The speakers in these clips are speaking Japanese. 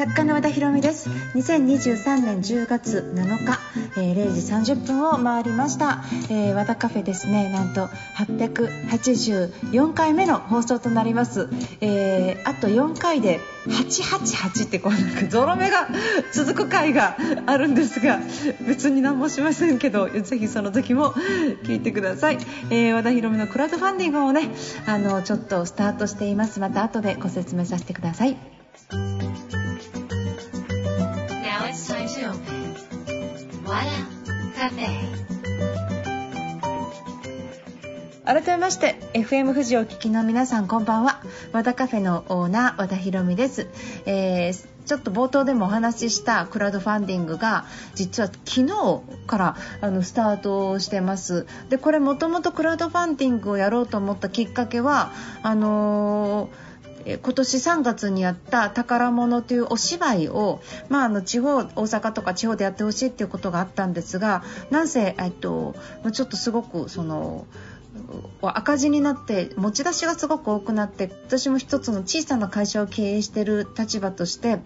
作家の和田博美です。2023年10月7日、えー、0時30分を回りました、えー、和田カフェですね。なんと884回目の放送となります、えー、あと4回で888ってこうなんかゾロ目が続く回があるんですが別に何もしませんけどぜひその時も聞いてください、えー、和田博美のクラウドファンディングをねあのちょっとスタートしています。また後でご説明させてください。改めまして FM 富士をお聞きの皆さんこんばんは。和田カフェのオーナー和田博美です、えー、ちょっと冒頭でもお話ししたクラウドファンディングが実は昨日からあのスタートしてます。でこれもともとクラウドファンディングをやろうと思ったきっかけはあのー今年3月にやった「宝物」というお芝居を、まあ、あの地方大阪とか地方でやってほしいっていうことがあったんですがなんせ、えっと、ちょっとすごくその。赤字になって持ち出しがすごく多くなって私も一つの小さな会社を経営している立場として、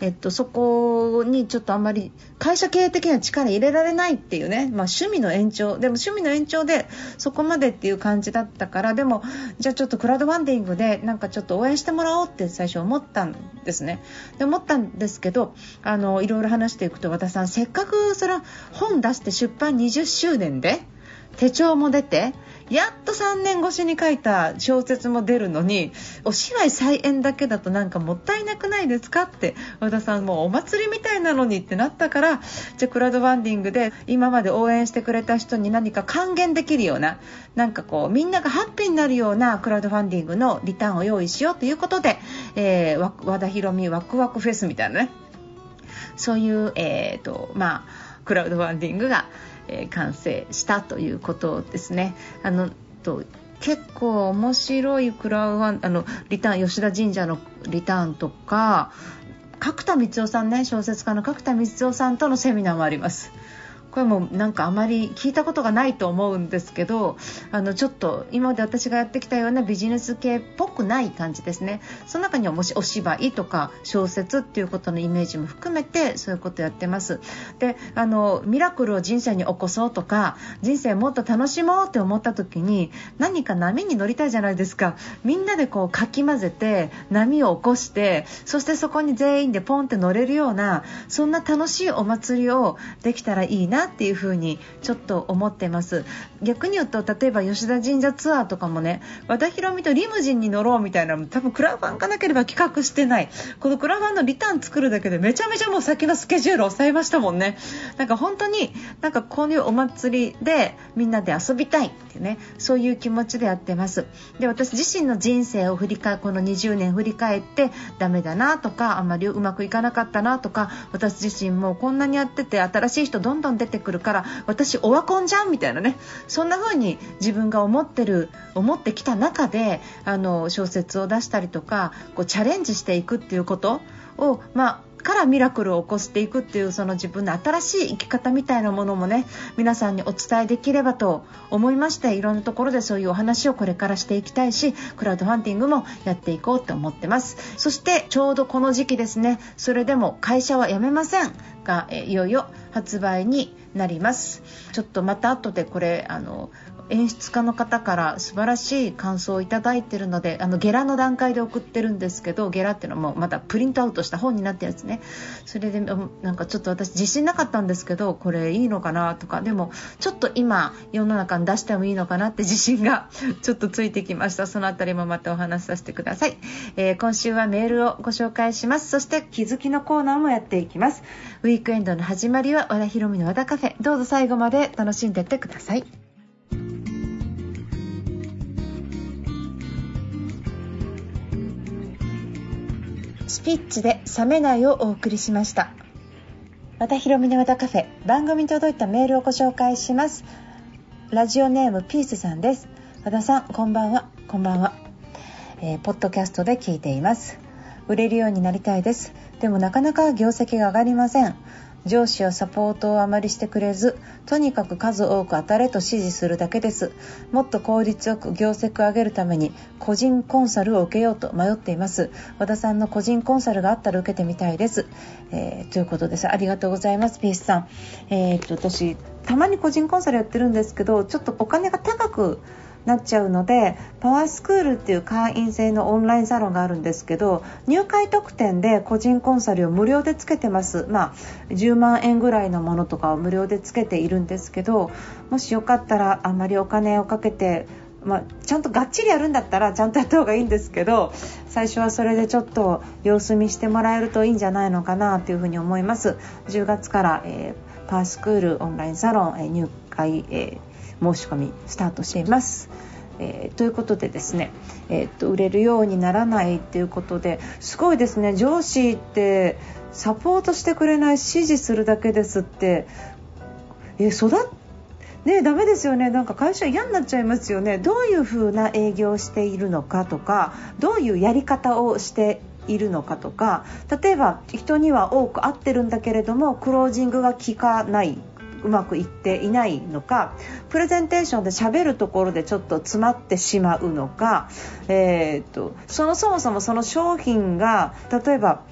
えっと、そこにちょっとあんまり会社経営的には力入れられないっていうね、まあ、趣味の延長でも趣味の延長でそこまでっていう感じだったからでもじゃあちょっとクラウドファンディングでなんかちょっと応援してもらおうって最初思ったんですね。で思ったんですけどあのいろいろ話していくと和田さんせっかくそれ本出して出版20周年で手帳も出てやっと3年越しに書いた小説も出るのにお芝居再演だけだとなんかもったいなくないですかって和田さんもうお祭りみたいなのにってなったからじゃクラウドファンディングで今まで応援してくれた人に何か還元できるようななんかこうみんながハッピーになるようなクラウドファンディングのリターンを用意しようということで、えー、和田博美ワクワクフェスみたいなね。そういう、えーとまあ、クラウドファンディングがえー、完成したということですね。あのと結構面白いクラウドあのリターン吉田神社のリターンとか角田光代さんね小説家の角田光代さんとのセミナーもあります。これもなんかあまり聞いたことがないと思うんですけどあのちょっと今まで私がやってきたようなビジネス系っぽくない感じですね。その中にはもしお芝居とか小説っていうことのイメージも含めてそういうことやってます。であのミラクルを人生に起こそうとか人生もっと楽しもうって思った時に何か波に乗りたいじゃないですか。みんなでこうかき混ぜて波を起こしてそしてそこに全員でポンって乗れるようなそんな楽しいお祭りをできたらいいななっていうふうにちょっと思ってます。逆に言うと例えば吉田神社ツアーとかもね和田博美とリムジンに乗ろうみたいな多分クラファンがなければ企画してない。このクラファンのリターン作るだけでめちゃめちゃもう先のスケジュール抑えましたもんね。なんか本当になんかこういうお祭りでみんなで遊びたいってねそういう気持ちでやってます。で私自身の人生を振り返この20年振り返ってダメだなとかあんまりうまくいかなかったなとか私自身もこんなにやってて新しい人どんどん出てくるから私オワコンじゃんみたいなね。そんな風に自分が思ってる思ってきた中であの小説を出したりとかこうチャレンジしていくっていうことをまあからミラクルを起こしていくっていうその自分の新しい生き方みたいなものもね皆さんにお伝えできればと思いましていろんなところでそういうお話をこれからしていきたいしクラウドファンディングもやっていこうと思ってます。そしてちょうどこの時期ですね。それでも会社は辞めませんがいよいよ発売になります。ちょっとまた後でこれあの演出家の方から素晴らしい感想をいただいてるのであのゲラの段階で送ってるんですけどゲラっていうのもまだプリントアウトした本になったやつね。それでなんかちょっと私自信なかったんですけどこれいいのかなとか。でもちょっと今世の中に出してもいいのかなって自信が ちょっとついてきました。その辺りもまたお話しさせてください、えー、今週はメールをご紹介します。そして気づきのコーナーもやっていきます。ウィークエンドの始まりは和田ヒ美の和田カフェ。どうぞ最後まで楽しんでってください。スピッツで冷めないをお送りしました。またひろみの和田カフェ番組に届いたメールをご紹介します。ラジオネームピースさんです。和田さんこんばんは。こんばんは、えー、ポッドキャストで聞いています。売れるようになりたいです。でもなかなか業績が上がりません。上司はサポートをあまりしてくれずとにかく数多く当たれと指示するだけです。もっと効率よく業績を上げるために個人コンサルを受けようと迷っています。和田さんの個人コンサルがあったら受けてみたいです、えー、ということです。ありがとうございますピースさん。えー、っと私たまに個人コンサルやってるんですけどちょっとお金が高くなっちゃうのでパワースクールっていう会員制のオンラインサロンがあるんですけど入会特典で個人コンサルを無料でつけてます。まあ10万円ぐらいのものとかを無料でつけているんですけどもしよかったらあんまりお金をかけてまあ、ちゃんとがっちりやるんだったらちゃんとやった方がいいんですけど最初はそれでちょっと様子見してもらえるといいんじゃないのかなというふうに思います。10月から、えー、パースクールオンラインサロン、えー、入会、えー申し込みスタートしています。えー、ということでですね、えー、っと売れるようにならないっていうことですごいですね上司ってサポートしてくれない指示するだけですってえ育ねダメですよね。なんか会社嫌になっちゃいますよね。どういう風な営業をしているのかとかどういうやり方をしているのかとか例えば人には多く合ってるんだけれどもクロージングが効かない。うまくいっていないのかプレゼンテーションでしゃべるところでちょっと詰まってしまうのか、えー、っとそのそもそもその商品が例えば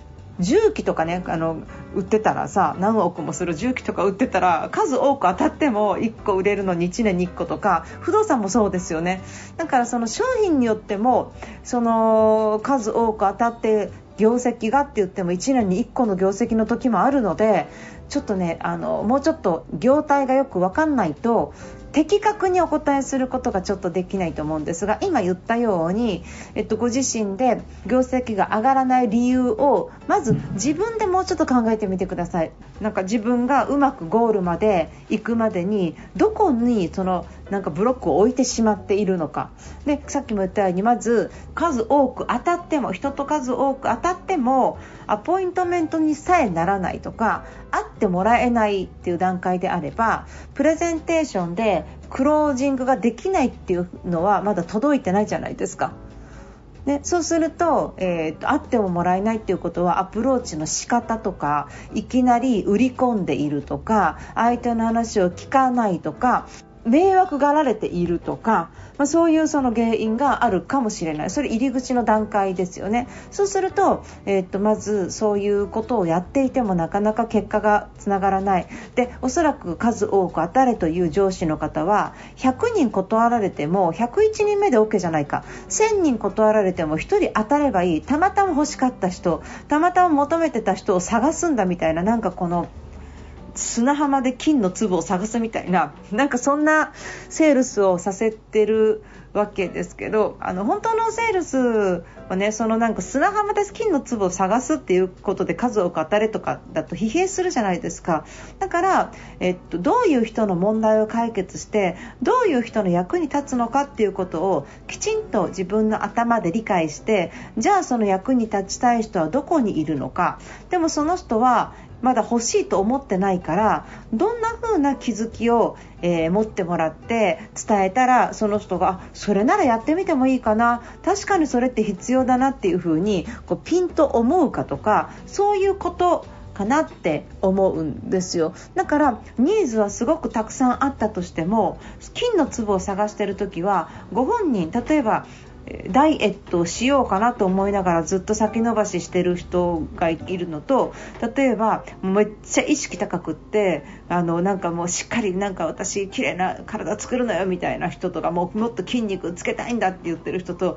重機とかねあの売ってたらさ何億もする重機とか売ってたら数多く当たっても1個売れるのに1年に1個とか不動産もそうですよね。だからその商品によってもその数多く当たって業績がって言っても1年に1個の業績の時もあるのでちょっとねあのもうちょっと業態がよく分かんないと的確にお答えすることがちょっとできないと思うんですが今言ったように、えっと、ご自身で業績が上がらない理由をまず自分でもうちょっと考えてみてください。なんか自分がうまくゴールまで行くまでにどこにそのなんかブロックを置いてしまっているのか。でさっきも言ったようにまず数多く当たっても人と数多く当たってもアポイントメントにさえならないとか会ってもらえないっていう段階であればプレゼンテーションでクロージングができないっていうのはまだ届いてないじゃないですか。ね、そうすると,、えーと、会ってももらえないっていうことはアプローチの仕方とかいきなり売り込んでいるとか相手の話を聞かないとか迷惑がられているとか、まあ、そういうその原因があるかもしれない。それ入り口の段階ですよね。そうすると,、えー、っとまずそういうことをやっていてもなかなか結果がつながらない。でおそらく数多く当たれという上司の方は100人断られても101人目で OK じゃないか。1000人断られても1人当たればいい。たまたま欲しかった人たまたま求めてた人を探すんだみたいななんかこの砂浜で金の粒を探すみたいな なんかそんなセールスをさせてるわけですけどあの本当のセールスはねそのなんか砂浜で金の粒を探すっていうことで数多く当たれとかだと疲弊するじゃないですか。だから、えっと、どういう人の問題を解決してどういう人の役に立つのかっていうことをきちんと自分の頭で理解してじゃあその役に立ちたい人はどこにいるのか。でもその人はまだ欲しいと思ってないからどんな風な気づきを、えー、持ってもらって伝えたらその人がそれならやってみてもいいかな。確かにそれって必要だなっていう風にこうピンと思うかとかそういうことかなって思うんですよ。だからニーズはすごくたくさんあったとしても金の粒を探してる時はご本人例えばダイエットをしようかなと思いながらずっと先延ばししてる人がいるのと例えばめっちゃ意識高くってあのなんかもうしっかりなんか私綺麗な体作るのよみたいな人とかももっと筋肉つけたいんだって言ってる人と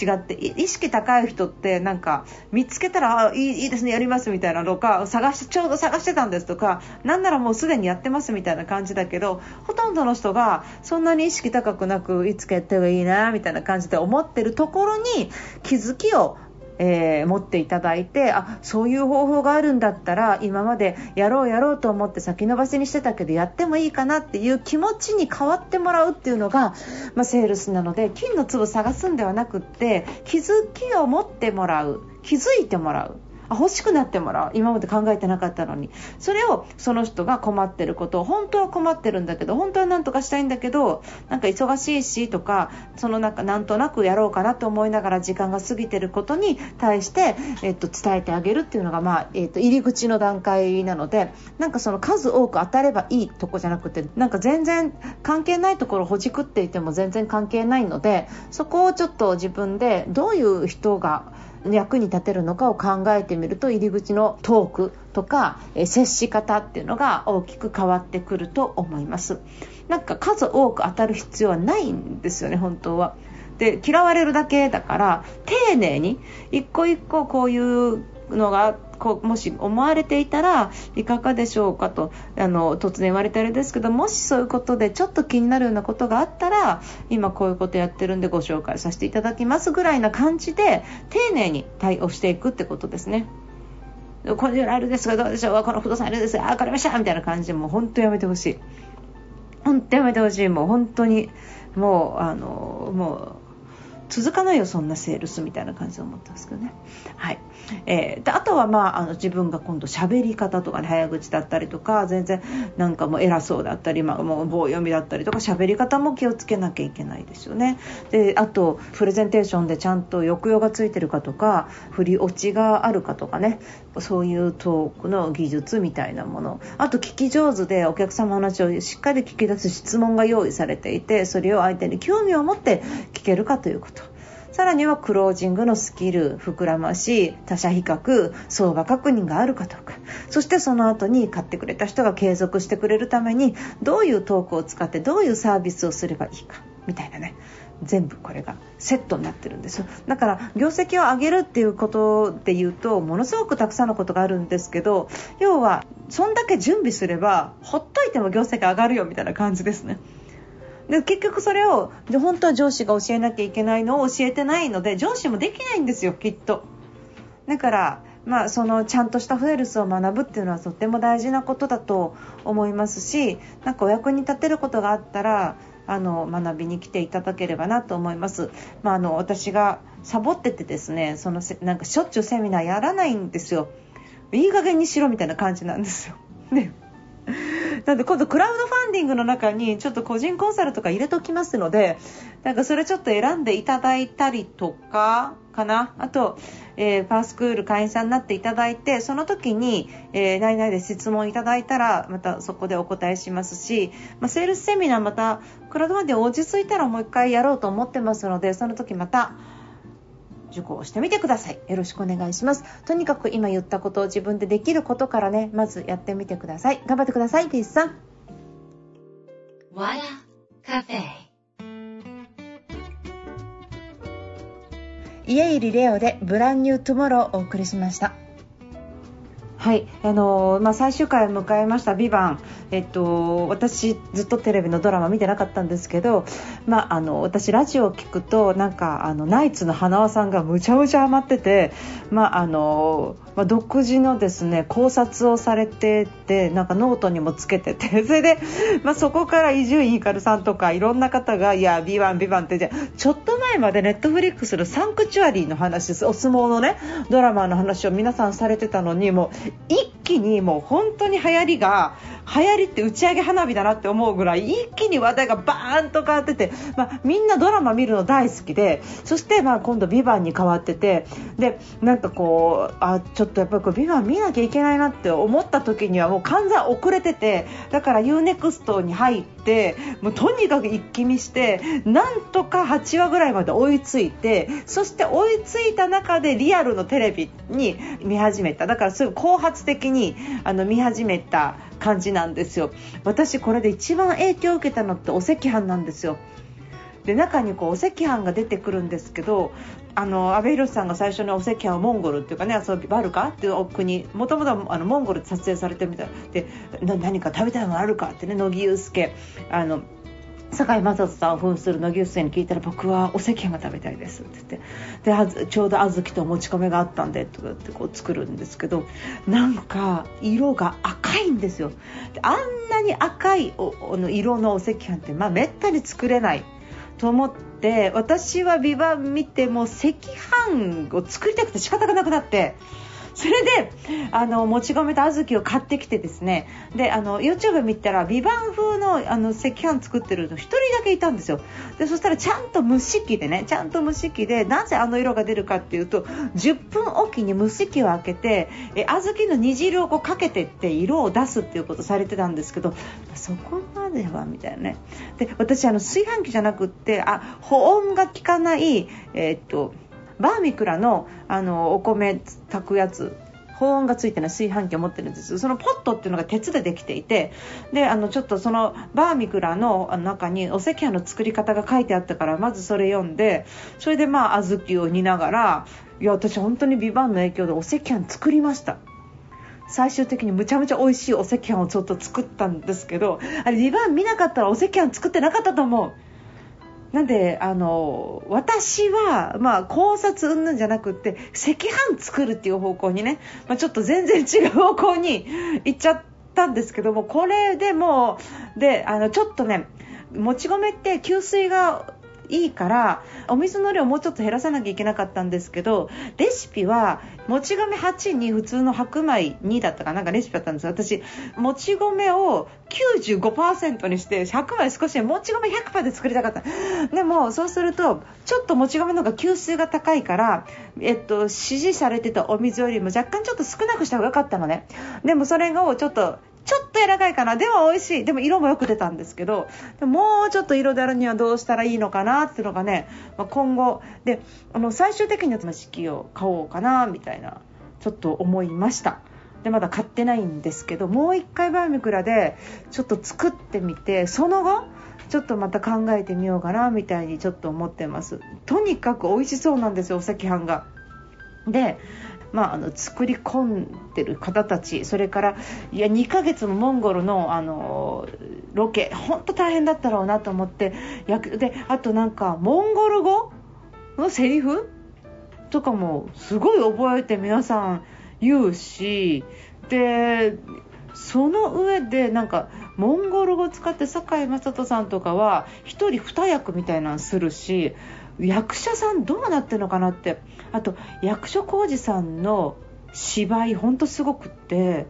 違って意識高い人ってなんか見つけたらいいいいですねやりますみたいなのか探しちょうど探してたんですとかなんならもうすでにやってますみたいな感じだけどほとんどの人がそんなに意識高くなくいつかやった方がいいなみたいな感じで思ってってるところに気づきをえー、持っていただいてあそういう方法があるんだったら今までやろうやろうと思って先延ばしにしてたけどやってもいいかなっていう気持ちに変わってもらうっていうのが、まあ、セールスなので金の粒探すんではなくって気づきを持ってもらう。気づいてもらう。欲しくなってもらう。今まで考えてなかったのに。それをその人が困ってること本当は困ってるんだけど本当は何とかしたいんだけどなんか忙しいしとかその中なんとなくやろうかなと思いながら時間が過ぎてることに対して、えっと、伝えてあげるっていうのが、まあえっと、入り口の段階なのでなんかその数多く当たればいいとこじゃなくてなんか全然関係ないところをほじくっていても全然関係ないのでそこをちょっと自分でどういう人が役に立てるのかを考えてみると入り口のトークとか接し方っていうのが大きく変わってくると思います。なんか数多く当たる必要はないんですよね本当は。で嫌われるだけだから丁寧に一個一個こういうのがこうもし思われていたらいかがでしょうかとあの突然言われたあれですけどもしそういうことでちょっと気になるようなことがあったら今こういうことやってるんでご紹介させていただきますぐらいな感じで丁寧に対応していくってことですね。これあれですがどうでしょう？この不動産あれです。が分かりました。みたいな感じでもう本当やめてほしい。本当やめてほしい。もう本当にもうあのもう続かないよそんなセールスみたいな感じで思ってますけどね。はいえー、であとは、まあ、あの自分が今度喋り方とかね早口だったりとか全然なんかもう偉そうだったり、まあ、もう棒読みだったりとか喋り方も気をつけなきゃいけないですよね。であとプレゼンテーションでちゃんと抑揚がついてるかとか振り落ちがあるかとかねそういうトークの技術みたいなものあと聞き上手でお客様の話をしっかり聞き出す質問が用意されていてそれを相手に興味を持って聞けるかということさらにはクロージングのスキル膨らまし他社比較相場確認があるかとか。そしてその後に買ってくれた人が継続してくれるためにどういうトークを使ってどういうサービスをすればいいかみたいなね。全部これがセットになってるんですよ。だから業績を上げるっていうことで言うとものすごくたくさんのことがあるんですけど要はそんだけ準備すればほっといても業績上がるよみたいな感じですね。で結局それをで本当は上司が教えなきゃいけないのを教えてないので上司もできないんですよきっとだからまあ、そのちゃんとしたフェルスを学ぶっていうのはとっても大事なことだと思いますしなんかお役に立てることがあったらあの学びに来ていただければなと思います。まあ、あの私がサボっててですねそのなんかしょっちゅうセミナーやらないんですよ。いい加減にしろみたいな感じなんですよ。ねなので今度クラウドファンディングの中にちょっと個人コンサルとか入れときますのでなんかそれちょっと選んでいただいたりとかかな。あと、えー、パースクール会員さんになっていただいてその時に、えー、何々で質問いただいたらまたそこでお答えしますし、まあ、セールスセミナーまたクラウドファンディング落ち着いたらもう一回やろうと思ってますのでその時また受講してみてください。よろしくお願いします。とにかく今言ったことを自分でできることからね、まずやってみてください。頑張ってください、ピースさん。わらカフェ家入レオで Brand New Tomorrow をお送りしました。はい、あのー、まあ、最終回を迎えました「VIVANT。えっと、私ずっとテレビのドラマ見てなかったんですけど、まあ、あの私ラジオを聞くとなんかあのナイツの塙さんがむちゃむちゃハマってて、まああのまあ、独自のですね考察をされててなんかノートにもつけてて それで、まあ、そこから伊集院光さんとかいろんな方が「いや VIVANT VIVANT ってじゃちょっと前までネットフリックスのサンクチュアリーの話です。お相撲のねドラマの話を皆さんされてたのにもう一気にもう本当に流行りが流行りって打ち上げ花火だなって思うぐらい一気に話題がバーンと変わってて、まあ、みんなドラマ見るの大好きでそしてまあ今度「ビバンに変わっててでなんかこうあちょっととやっぱりこう「ビバン見なきゃいけないなって思った時にはもう完全遅れててだから UNEXT に入ってもうとにかく一気見してなんとか8話ぐらいまで追いついてそして追いついた中でリアルのテレビに見始めた。だからすぐ後発的にあの見始めた感じなんですよ。私これで一番影響を受けたのってお赤飯なんですよ。で中にこうお赤飯が出てくるんですけどあの安倍博さんが最初にお赤飯をモンゴルっていうかね遊びバルカっていう国もともとモンゴルで撮影されてみたいで何か食べたいものあるかってね乃木悠介あの堺雅人さんを扮する野木生に聞いたら僕はお赤飯が食べたいですって言ってでちょうど小豆ともち米があったんでとかってこう作るんですけどなんか色が赤いんですよ。あんなに赤いおの色のお赤飯ってまあめったに作れない。と思って私は「ビバン見ても赤飯を作りたくて仕方がなくなってそれであのもち米と小豆を買ってきてですね。であの YouTube 見たらビバン風のあの赤飯作ってるの1人だけいたんですよ。でそしたらちゃんと蒸し器でねちゃんと蒸し器でなぜあの色が出るかっていうと10分おきに蒸し器を開けてえ小豆の煮汁をこうかけてって色を出すっていうことされてたんですけどそこまではみたいなね。で私あの炊飯器じゃなくってあ保温が効かないえー、っとバーミクラのあのお米炊くやつ保温がついてない炊飯器を持ってるんですそのポットっていうのが鉄でできていてであのちょっとそのバーミクラの中にお赤飯の作り方が書いてあったからまずそれ読んでそれでまあ小豆を煮ながらいや私本当にビバンの影響でお赤飯作りました。最終的にむちゃむちゃ美味しいお赤飯をちょっと作ったんですけどあれビバン見なかったらお赤飯作ってなかったと思う。なんであの私は、まあ、考察うんぬんじゃなくって赤飯作るっていう方向にね、まあ、ちょっと全然違う方向に行っちゃったんですけどもこれでもであのちょっとねもち米って吸水がいいからお水の量をもうちょっと減らさなきゃいけなかったんですけどレシピはもち米8に普通の白米2だったかなんかレシピだったんです私もち米を95%にして白米少しもち米100%で作りたかった。でもそうするとちょっともち米の方が吸水が高いからえっと指示されてたお水よりも若干ちょっと少なくした方が良かったのね。でもそれをちょっとちょっと柔らかいかな。でも美味しい。でも色もよく出たんですけどもうちょっと色であるにはどうしたらいいのかなっていうのがね、まあ、今後。であの最終的には式を買おうかなみたいなちょっと思いました。でまだ買ってないんですけどもう一回バーミクラでちょっと作ってみてその後ちょっとまた考えてみようかなみたいにちょっと思ってます。とにかく美味しそうなんですよお赤飯が。でまあ、あの作り込んでる方たちそれからいや2ヶ月もモンゴルのあのロケ本当大変だったろうなと思ってであとなんかモンゴル語のセリフ？とかもすごい覚えて皆さん言うしでその上でなんかモンゴル語を使って堺雅人さんとかは1人2役みたいなのするし役者さんどうなってるのかなって。あと役所広司さんの芝居ほんとすごくって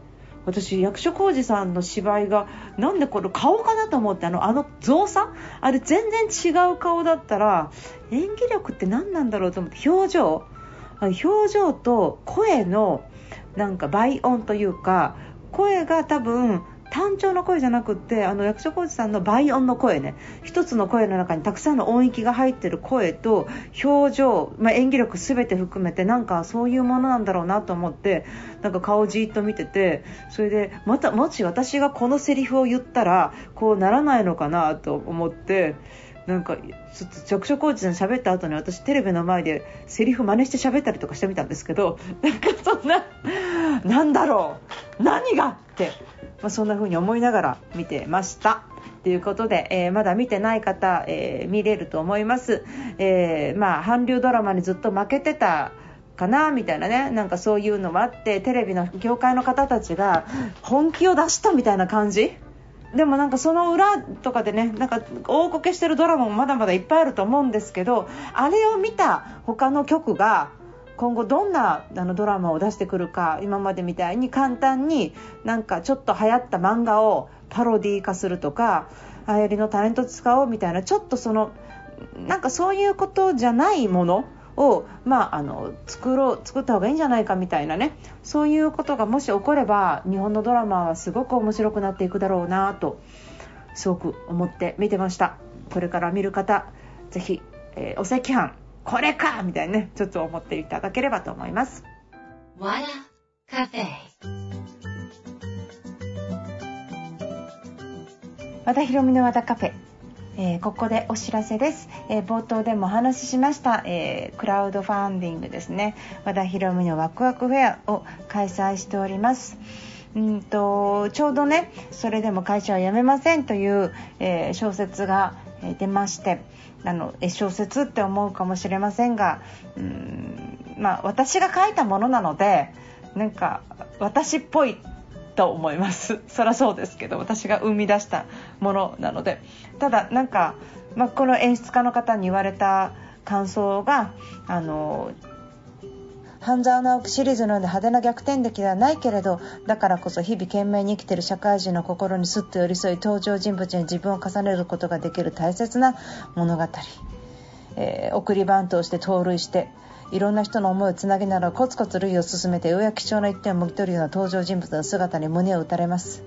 私役所広司さんの芝居がなんでこれ顔かなと思ってあのあの造作？あれ全然違う顔だったら演技力って何なんだろうと思って表情？表情と声のなんか倍音というか声が多分単調の声じゃなくってあの役所広司さんの倍音の声ね一つの声の中にたくさんの音域が入ってる声と表情、まあ、演技力全て含めてなんかそういうものなんだろうなと思ってなんか顔じっと見ててそれでまたもし私がこのセリフを言ったらこうならないのかなと思って。なんかちょっと直所コーチさん喋った後に私テレビの前でセリフ真似して喋ったりとかしてみたんですけどなんかそんななんだろう何がって、まあ、そんな風に思いながら見てました。ということで、えー、まだ見てない方、えー、見れると思います、えー、まあ、韓流ドラマにずっと負けてたかなみたいなね。なんかそういうのもあってテレビの業界の方たちが本気を出したみたいな感じ？でもなんかその裏とかでねなんか大こけしてるドラマもまだまだいっぱいあると思うんですけどあれを見た他の局が今後どんなあのドラマを出してくるか今までみたいに簡単になんかちょっと流行った漫画をパロディー化するとか流行りのタレント使おうみたいなちょっとそのなんかそういうことじゃないものを、まあ、あの作ろう作った方がいいんじゃないかみたいなねそういうことがもし起これば日本のドラマはすごく面白くなっていくだろうなとすごく思って見てました。これから見る方ぜひ、えー、お赤飯。これかみたいにねちょっと思っていただければと思います。和田カフェ。和田博美の和田カフェ。えー、ここでお知らせです、えー、冒頭でもお話ししました、えー、クラウドファンディングですね。和田博美のワクワクフェアを開催しております。うんとちょうどねそれでも会社は辞めませんという、え小説が出ましてあの小説って思うかもしれませんがうんまあ私が書いたものなのでなんか私っぽいと思います。そりゃそうですけど私が生み出したものなので。ただなんか、まあ、この演出家の方に言われた感想があの半沢直樹シリーズのような派手な逆転劇ではないけれどだからこそ日々懸命に生きている社会人の心にすっと寄り添い登場人物に自分を重ねることができる大切な物語、えー、送りバントをして盗塁していろんな人の思いをつなぎながらコツコツ塁を進めてようやく貴重な一点をもぎ取るような登場人物の姿に胸を打たれます。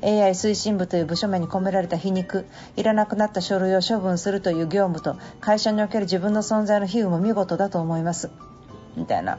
AI 推進部という部署名に込められた皮肉いらなくなった書類を処分するという業務と会社における自分の存在の比喩も見事だと思います。みたいな、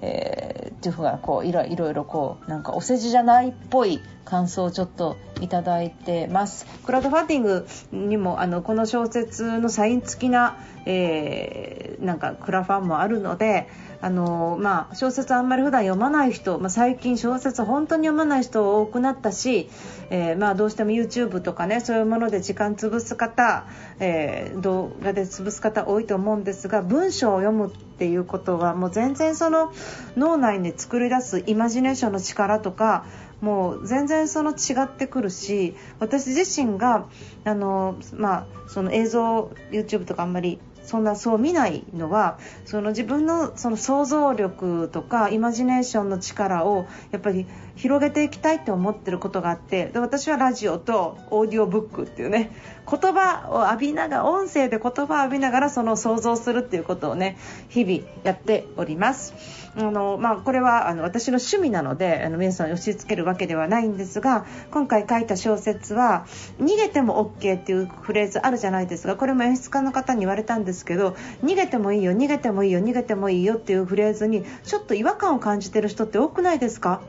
えー、っていうふうなこういろいろこうなんかお世辞じゃないっぽい感想をちょっといただいてます。クラウドファンディングにもあのこの小説のサイン付きな、えー、なんかクラファンもあるのであのまあ、小説あんまり普段読まない人、まあ、最近小説本当に読まない人多くなったし、えー、まあ、どうしても YouTube とかねそういうもので時間潰す方、えー、動画で潰す方多いと思うんですが文章を読むっていうことはもう全然その脳内で作り出すイマジネーションの力とかもう全然その違ってくるし私自身があの、まあ、その映像 YouTube とかあんまりそんなそう見ないのはその自分のその想像力とかイマジネーションの力をやっぱり広げていきたいって思ってることがあってで私はラジオとオーディオブックっていうね言葉を浴びながら音声で言葉を浴びながらその想像するっていうことをね日々やっております。あの、まあ、これはあの私の趣味なのであの皆さん押し付けるわけではないんですが今回書いた小説は「逃げても OK」っていうフレーズあるじゃないですかこれも演出家の方に言われたんですけど逃げてもいいよ逃げてもいいよ逃げてもいいよっていうフレーズにちょっと違和感を感じてる人って多くないですか？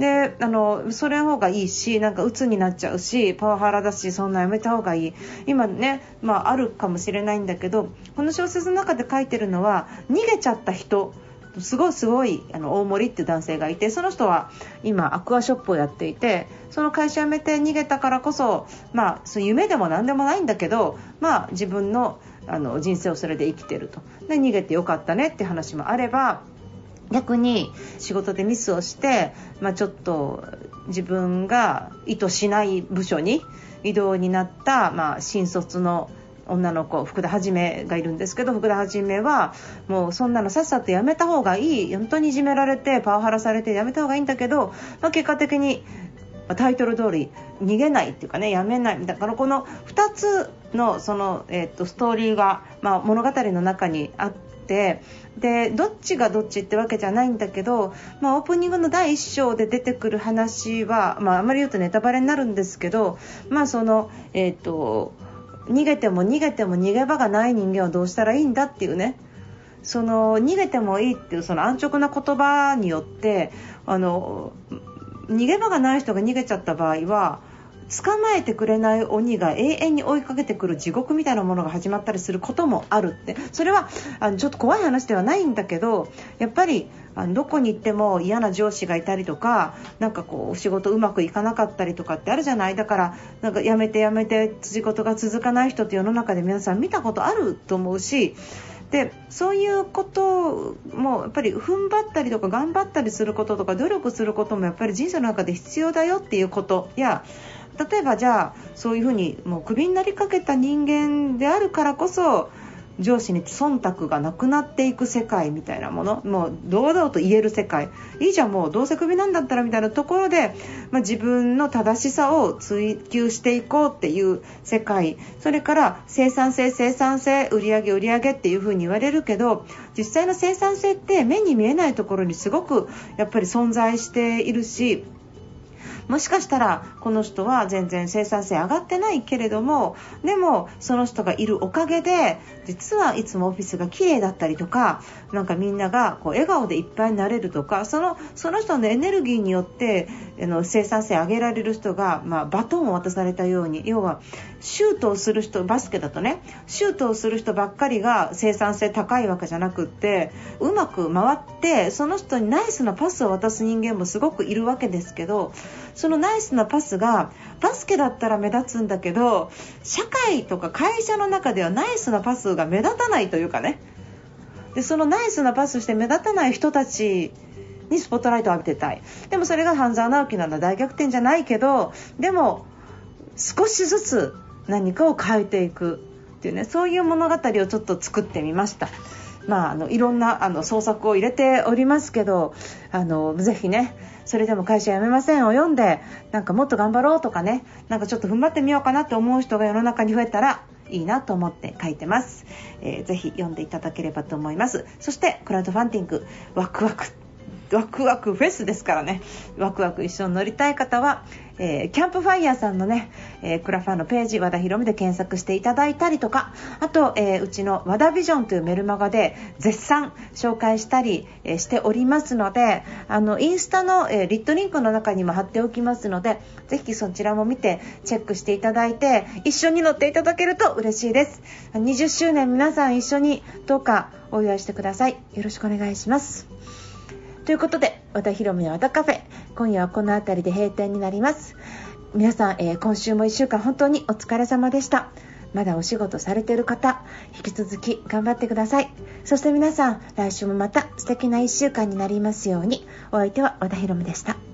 であのそれの方がいいしなんか鬱になっちゃうしパワハラだしそんなやめた方がいい。今ね、まあ、あるかもしれないんだけどこの小説の中で書いてるのは逃げちゃった人すごいすごいあの大森って男性がいてその人は今アクアショップをやっていてその会社辞めて逃げたからこそ、まあ、そう夢でも何でもないんだけど、まあ、自分のあの人生をそれで生きてると。で逃げてよかったねって話もあれば逆に仕事でミスをして、まあ、ちょっと自分が意図しない部署に異動になった、まあ、新卒の女の子福田はじめがいるんですけど福田はじめはもうそんなのさっさとやめた方がいい。本当にいじめられてパワハラされてやめた方がいいんだけど、まあ、結果的にタイトル通り逃げないっていうかねやめない。だからこの2つのその、えー、とストーリーが、まあ、物語の中にあっててでどっちがどっちってわけじゃないんだけど、まあ、オープニングの第1章で出てくる話は、まあ、あまり言うとネタバレになるんですけど、まあそのえっ、ー、と逃げても逃げても逃げ場がない人間はどうしたらいいんだっていうね。その逃げてもいいっていうその安直な言葉によってあの逃げ場がない人が逃げちゃった場合は捕まえてくれない鬼が永遠に追いかけてくる地獄みたいなものが始まったりすることもあるって。それはあのちょっと怖い話ではないんだけどやっぱりあのどこに行っても嫌な上司がいたりとかなんかこう仕事うまくいかなかったりとかってあるじゃない。だからなんかやめてやめて仕事が続かない人って世の中で皆さん見たことあると思うしでそういうこともやっぱり踏ん張ったりとか頑張ったりすることとか努力することもやっぱり人生の中で必要だよっていうことや例えばじゃあそういうふうにもうクビになりかけた人間であるからこそ上司に忖度がなくなっていく世界みたいなものもう堂々と言える世界。いいじゃんもうどうせクビなんだったらみたいなところで、まあ、自分の正しさを追求していこうっていう世界。それから生産性生産性売上売上っていうふうに言われるけど実際の生産性って目に見えないところにすごくやっぱり存在しているしもしかしたらこの人は全然生産性上がってないけれどもでもその人がいるおかげで実はいつもオフィスが綺麗だったりとかなんかみんながこう笑顔でいっぱいになれるとかそのその人のエネルギーによってあの生産性上げられる人が、まあ、バトンを渡されたように要はシュートをする人バスケだとねシュートをする人ばっかりが生産性高いわけじゃなくってうまく回ってその人にナイスなパスを渡す人間もすごくいるわけですけどそのナイスなパスがバスケだったら目立つんだけど社会とか会社の中ではナイスなパスが目立たないというかね。でそのナイスなパスして目立たない人たちにスポットライトを浴びてたい。でもそれが半沢直樹なんだ。大逆転じゃないけどでも少しずつ何かを変えていくっていうねそういう物語をちょっと作ってみました。まあ、あのいろんなあの創作を入れておりますけどあのぜひねそれでも会社辞めませんを読んでなんかもっと頑張ろうとかねなんかちょっと踏ん張ってみようかなと思う人が世の中に増えたらいいなと思って書いてます、えー、ぜひ読んでいただければと思います。そしてクラウドファンディングワクワクワクワクフェスですからね。ワクワク一緒に乗りたい方は、えー、キャンプファイヤーさんのね、えー、クラファンのページ和田ひろみで検索していただいたりとかあと、えー、うちの和田ビジョンというメルマガで絶賛紹介したり、えしておりますのであのインスタの、えリットリンクの中にも貼っておきますのでぜひそちらも見てチェックしていただいて一緒に乗っていただけると嬉しいです。20周年皆さん一緒にどうかお祝いしてください。よろしくお願いします。ということで和田ヒロミの和田カフェ今夜はこの辺りで閉店になります。皆さん、えー、今週も1週間本当にお疲れ様でした。まだお仕事されている方引き続き頑張ってください。そして皆さん来週もまた素敵な1週間になりますように。お相手は和田ヒロミでした。